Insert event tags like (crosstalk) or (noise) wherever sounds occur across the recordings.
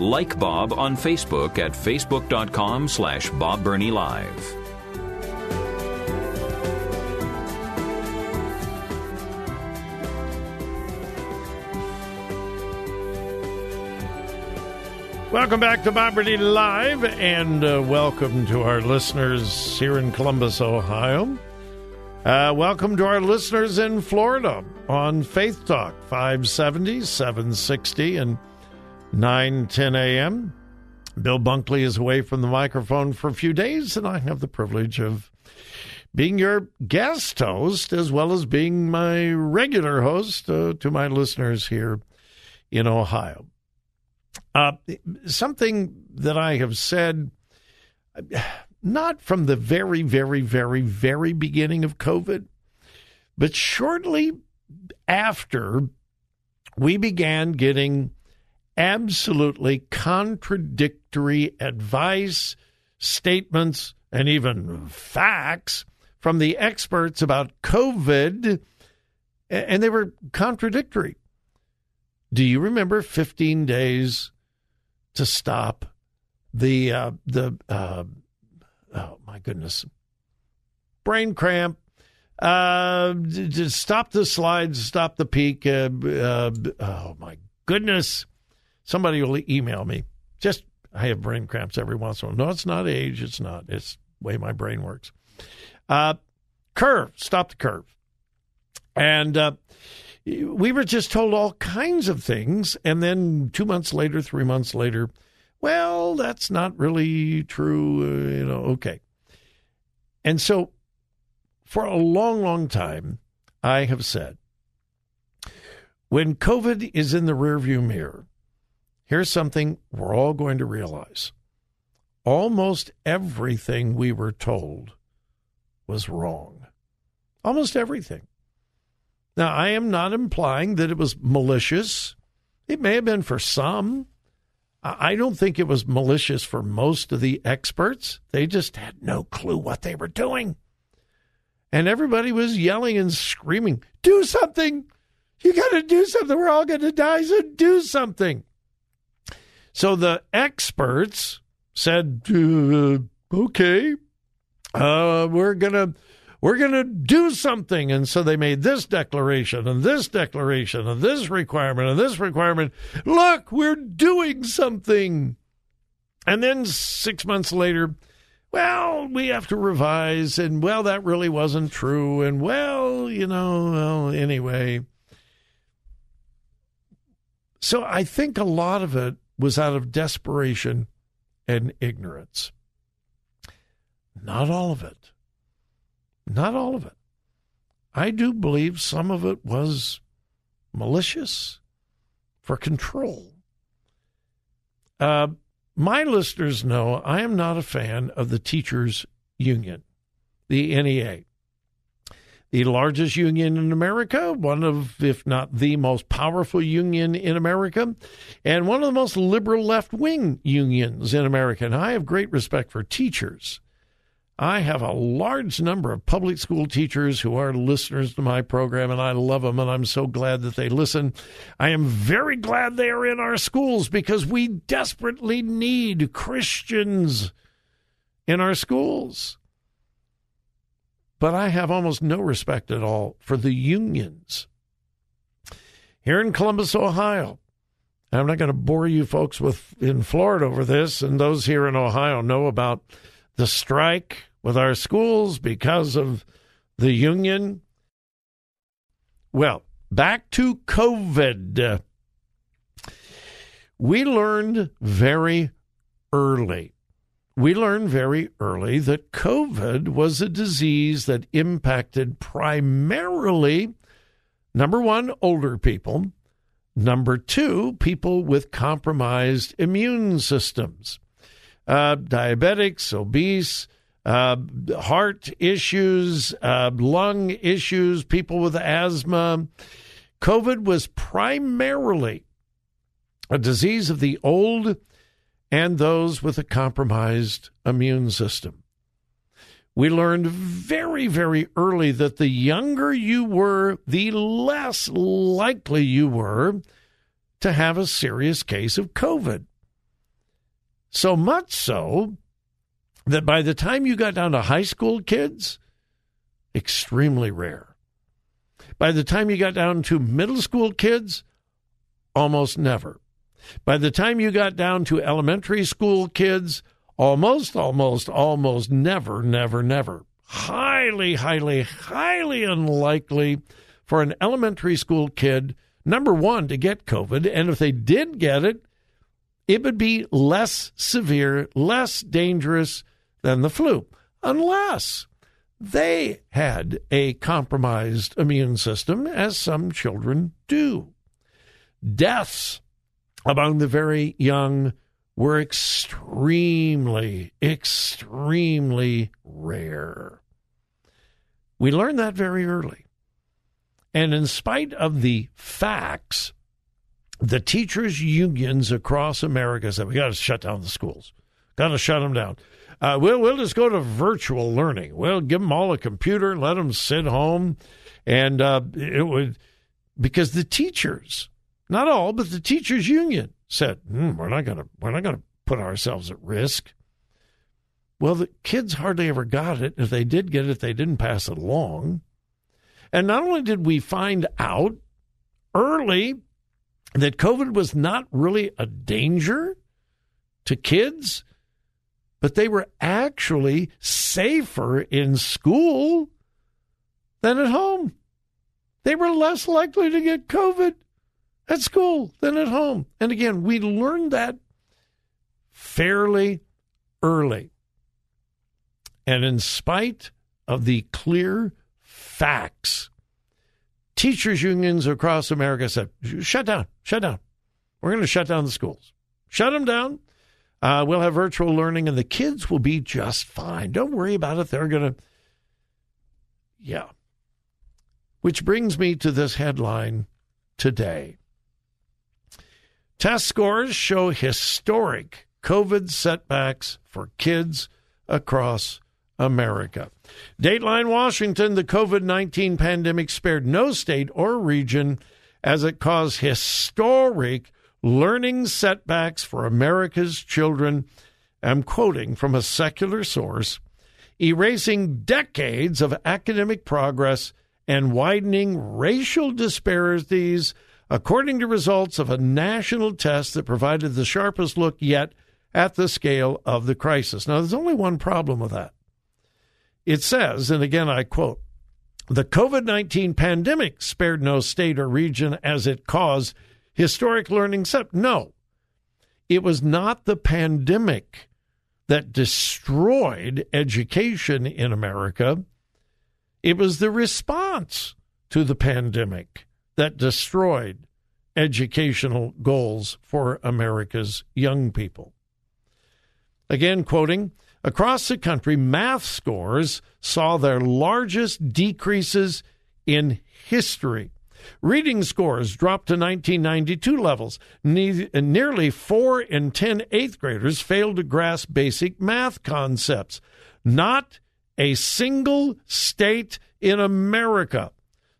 Like Bob on Facebook at facebook.com slash Bob Burney Live. Welcome back to Bob Burney Live, and uh, welcome to our listeners here in Columbus, Ohio. Uh, welcome to our listeners in Florida on Faith Talk 570, 760, and 910 a.m. Bill Bunkley is away from the microphone for a few days, and I have the privilege of being your guest host as well as being my regular host uh, to my listeners here in Ohio. Uh, something that I have said, not from the very, very, very, very beginning of COVID, but shortly after we began getting absolutely contradictory advice, statements, and even facts from the experts about COVID, and they were contradictory. Do you remember 15 days to stop the uh, the uh, oh my goodness brain cramp? Uh, stop the slides, stop the peak. Uh, uh, oh my goodness! Somebody will email me. Just I have brain cramps every once in a while. No, it's not age. It's not. It's the way my brain works. Uh, curve. Stop the curve. And uh, we were just told all kinds of things. And then two months later, three months later, well, that's not really true. Uh, you know, okay. And so for a long, long time, I have said when COVID is in the rearview mirror, here's something we're all going to realize. Almost everything we were told was wrong. Almost everything. Now, I am not implying that it was malicious. It may have been for some. I don't think it was malicious for most of the experts. They just had no clue what they were doing. And everybody was yelling and screaming, Do something! You got to do something. We're all going to die, so do something. So the experts said, uh, Okay, uh, we're going to we're going to do something. And so they made this declaration and this declaration and this requirement and this requirement. Look, we're doing something. And then six months later, well, we have to revise. And well, that really wasn't true. And well, you know, well, anyway. So I think a lot of it was out of desperation and ignorance. Not all of it. Not all of it. I do believe some of it was malicious for control. Uh, my listeners know I am not a fan of the teachers' union, the NEA. The largest union in America, one of, if not the most powerful union in America, and one of the most liberal left wing unions in America. And I have great respect for teachers. I have a large number of public school teachers who are listeners to my program, and I love them, and I'm so glad that they listen. I am very glad they are in our schools because we desperately need Christians in our schools. But I have almost no respect at all for the unions. Here in Columbus, Ohio, I'm not going to bore you folks with in Florida over this, and those here in Ohio know about the strike with our schools because of the union. Well, back to COVID. We learned very early. We learned very early that COVID was a disease that impacted primarily, number one, older people, number two, people with compromised immune systems, uh, diabetics, obese, uh, heart issues, uh, lung issues, people with asthma. COVID was primarily a disease of the old and those with a compromised immune system. We learned very, very early that the younger you were, the less likely you were to have a serious case of COVID. So much so that by the time you got down to high school kids, extremely rare. By the time you got down to middle school kids, almost never. By the time you got down to elementary school kids, almost, almost, almost never, never, never. Highly, highly, highly unlikely for an elementary school kid, number one, to get COVID. And if they did get it, it would be less severe, less dangerous than the flu, unless they had a compromised immune system, as some children do. Deaths among the very young were extremely, extremely rare. We learned that very early. And in spite of the facts, the teachers' unions across America said, we got to shut down the schools, got to shut them down. Uh, we'll, we'll just go to virtual learning. We'll give them all a computer, let them sit home. And uh, it would, because the teachers, not all, but the teachers union said, mm, "We're not going to we're not going to put ourselves at risk." Well, the kids hardly ever got it. If they did get it, they didn't pass it along. And not only did we find out early that COVID was not really a danger to kids, but they were actually safer in school than at home. They were less likely to get COVID at school than at home. And again, we learned that fairly early. And in spite of the clear facts, teachers' unions across America said, shut down, shut down. We're going to shut down the schools. Shut them down. Uh, we'll have virtual learning, and the kids will be just fine. Don't worry about it. They're going to. Yeah. Which brings me to this headline today. Test scores show historic COVID setbacks for kids across America. Dateline Washington, the COVID 19 pandemic spared no state or region as it caused historic learning setbacks for America's children. I'm quoting from a secular source erasing decades of academic progress and widening racial disparities according to results of a national test that provided the sharpest look yet at the scale of the crisis. Now, there's only one problem with that. It says, and again I quote, the COVID 19 pandemic spared no state or region as it caused historic learning set. No, it was not the pandemic that destroyed education in America. It was the response to the pandemic that destroyed educational goals for America's young people. Again, quoting, across the country, math scores saw their largest decreases in history. Reading scores dropped to 1992 levels. Ne- nearly four in 10 eighth graders failed to grasp basic math concepts. Not a single state in America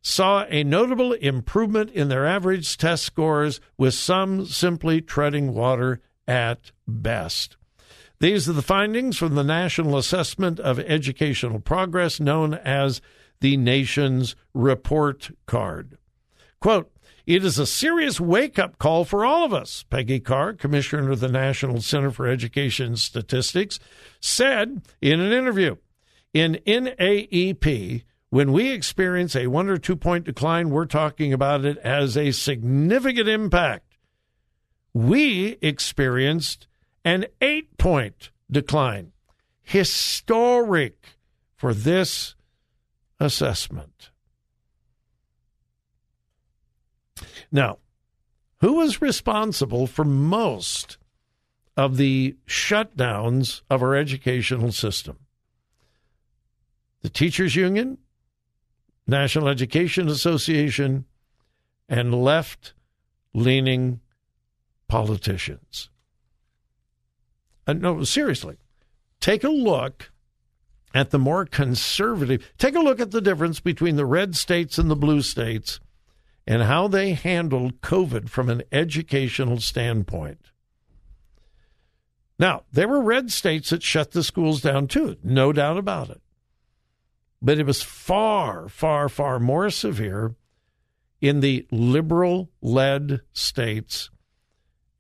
saw a notable improvement in their average test scores, with some simply treading water at best. These are the findings from the National Assessment of Educational Progress, known as the Nation's Report Card. Quote, it is a serious wake up call for all of us, Peggy Carr, commissioner of the National Center for Education Statistics, said in an interview. In NAEP, when we experience a one or two point decline, we're talking about it as a significant impact. We experienced an eight point decline. Historic for this assessment. Now, who was responsible for most of the shutdowns of our educational system? The Teachers Union, National Education Association, and left leaning politicians. Uh, no, seriously, take a look at the more conservative, take a look at the difference between the red states and the blue states and how they handled COVID from an educational standpoint. Now, there were red states that shut the schools down too, no doubt about it. But it was far, far, far more severe in the liberal led states.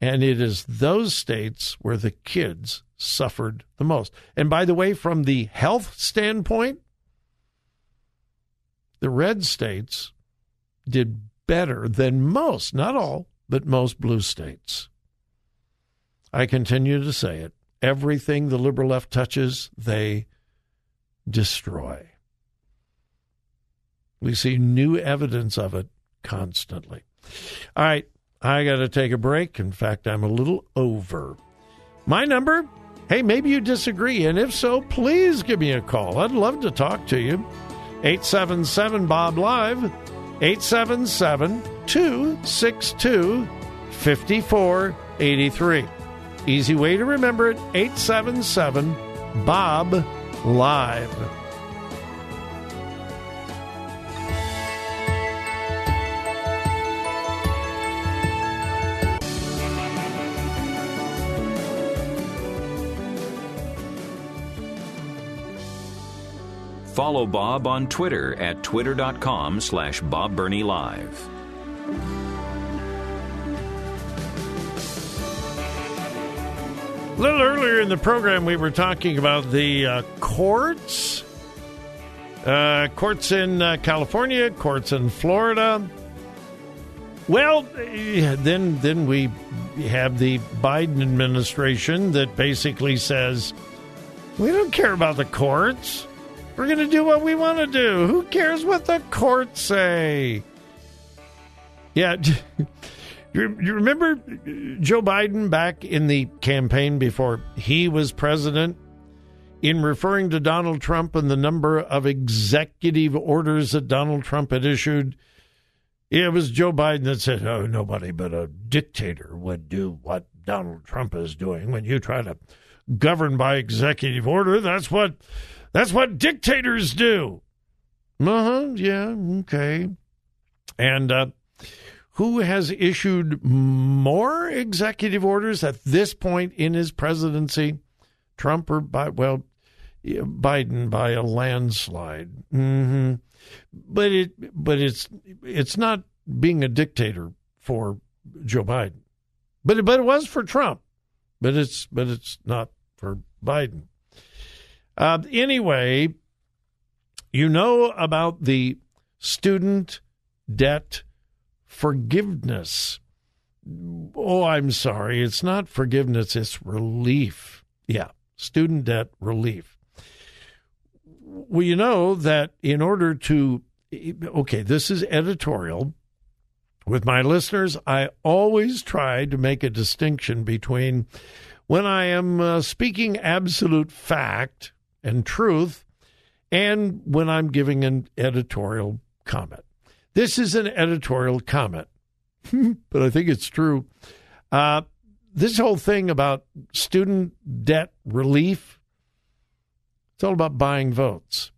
And it is those states where the kids suffered the most. And by the way, from the health standpoint, the red states did better than most, not all, but most blue states. I continue to say it. Everything the liberal left touches, they destroy. We see new evidence of it constantly. All right, I got to take a break. In fact, I'm a little over. My number? Hey, maybe you disagree, and if so, please give me a call. I'd love to talk to you. 877 Bob Live, 877 262 5483. Easy way to remember it 877 Bob Live. Follow Bob on Twitter at twitter.com slash Bob Burney Live. A little earlier in the program, we were talking about the uh, courts. Uh, courts in uh, California, courts in Florida. Well, then then we have the Biden administration that basically says we don't care about the courts. We're going to do what we want to do. Who cares what the courts say? Yeah. (laughs) You, you remember Joe Biden back in the campaign before he was president in referring to Donald Trump and the number of executive orders that Donald Trump had issued? It was Joe Biden that said, Oh, nobody but a dictator would do what Donald Trump is doing. When you try to govern by executive order, that's what that's what dictators do. Uh huh. Yeah. Okay. And uh, who has issued more executive orders at this point in his presidency? Trump or by well, Biden by a landslide. Mm-hmm. But it but it's it's not being a dictator for Joe Biden, but it, but it was for Trump. But it's but it's not for Biden. Uh, anyway, you know about the student debt forgiveness. Oh, I'm sorry. It's not forgiveness, it's relief. Yeah, student debt relief. Well, you know that in order to, okay, this is editorial. With my listeners, I always try to make a distinction between when I am uh, speaking absolute fact and truth and when I'm giving an editorial comment. This is an editorial comment, (laughs) but I think it's true. Uh, this whole thing about student debt relief, it's all about buying votes.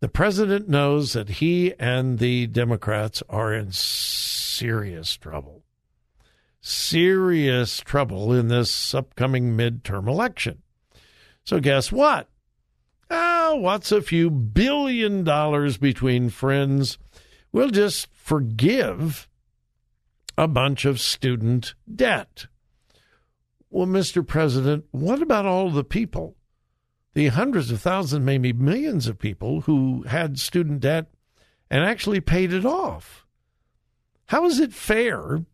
The president knows that he and the Democrats are in serious trouble. Serious trouble in this upcoming midterm election. So, guess what? Oh, what's a few billion dollars between friends? We'll just forgive a bunch of student debt. Well, Mr. President, what about all the people, the hundreds of thousands, maybe millions of people who had student debt and actually paid it off? How is it fair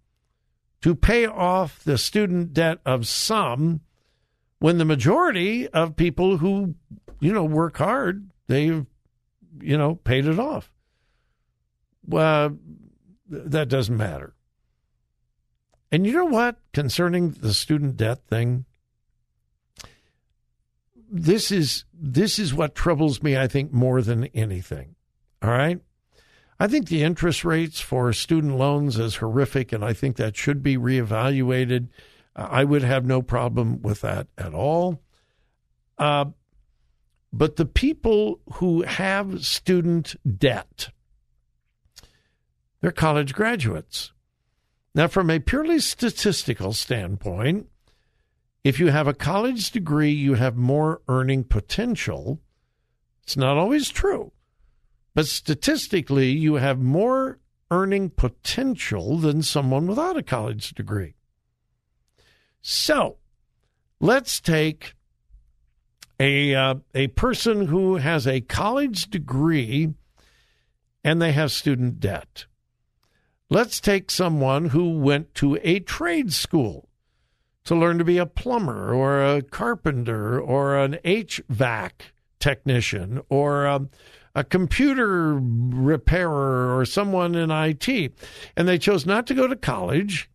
to pay off the student debt of some when the majority of people who, you know, work hard, they've, you know, paid it off. Well, that doesn't matter. And you know what? Concerning the student debt thing, this is this is what troubles me, I think, more than anything. All right. I think the interest rates for student loans is horrific, and I think that should be reevaluated. I would have no problem with that at all. Uh, but the people who have student debt, they're college graduates. Now, from a purely statistical standpoint, if you have a college degree, you have more earning potential. It's not always true, but statistically, you have more earning potential than someone without a college degree. So, let's take a uh, a person who has a college degree and they have student debt. Let's take someone who went to a trade school to learn to be a plumber or a carpenter or an HVAC technician or a, a computer repairer or someone in IT. And they chose not to go to college,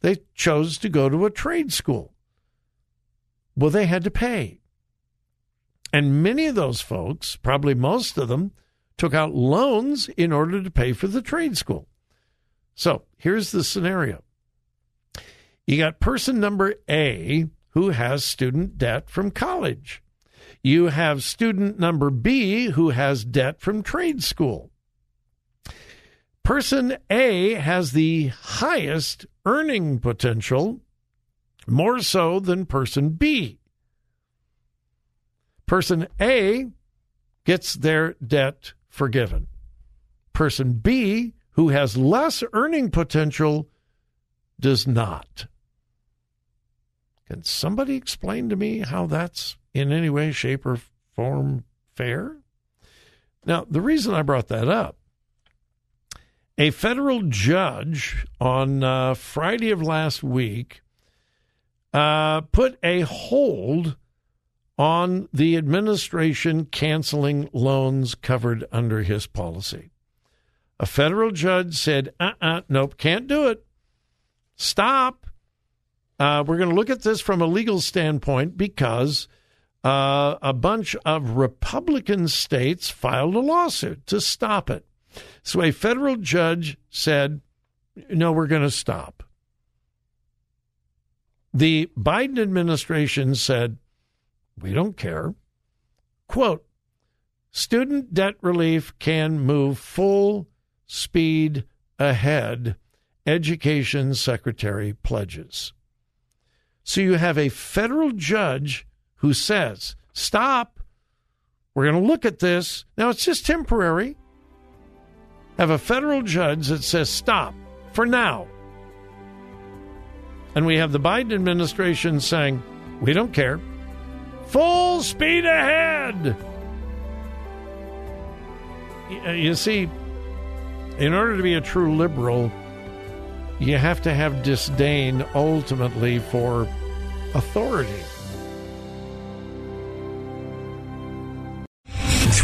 they chose to go to a trade school. Well, they had to pay. And many of those folks, probably most of them, took out loans in order to pay for the trade school. So here's the scenario you got person number A who has student debt from college. You have student number B who has debt from trade school. Person A has the highest earning potential, more so than person B. Person A gets their debt forgiven. Person B, who has less earning potential, does not. Can somebody explain to me how that's in any way, shape, or form fair? Now, the reason I brought that up a federal judge on uh, Friday of last week uh, put a hold on the administration canceling loans covered under his policy. A federal judge said, uh uh-uh, uh, nope, can't do it. Stop. Uh, we're going to look at this from a legal standpoint because uh, a bunch of Republican states filed a lawsuit to stop it. So a federal judge said, no, we're going to stop. The Biden administration said, we don't care. Quote, student debt relief can move full speed ahead, Education Secretary pledges. So you have a federal judge who says, stop, we're going to look at this. Now, it's just temporary. Have a federal judge that says, stop for now. And we have the Biden administration saying, we don't care. Full speed ahead. You see, in order to be a true liberal, you have to have disdain ultimately for authority.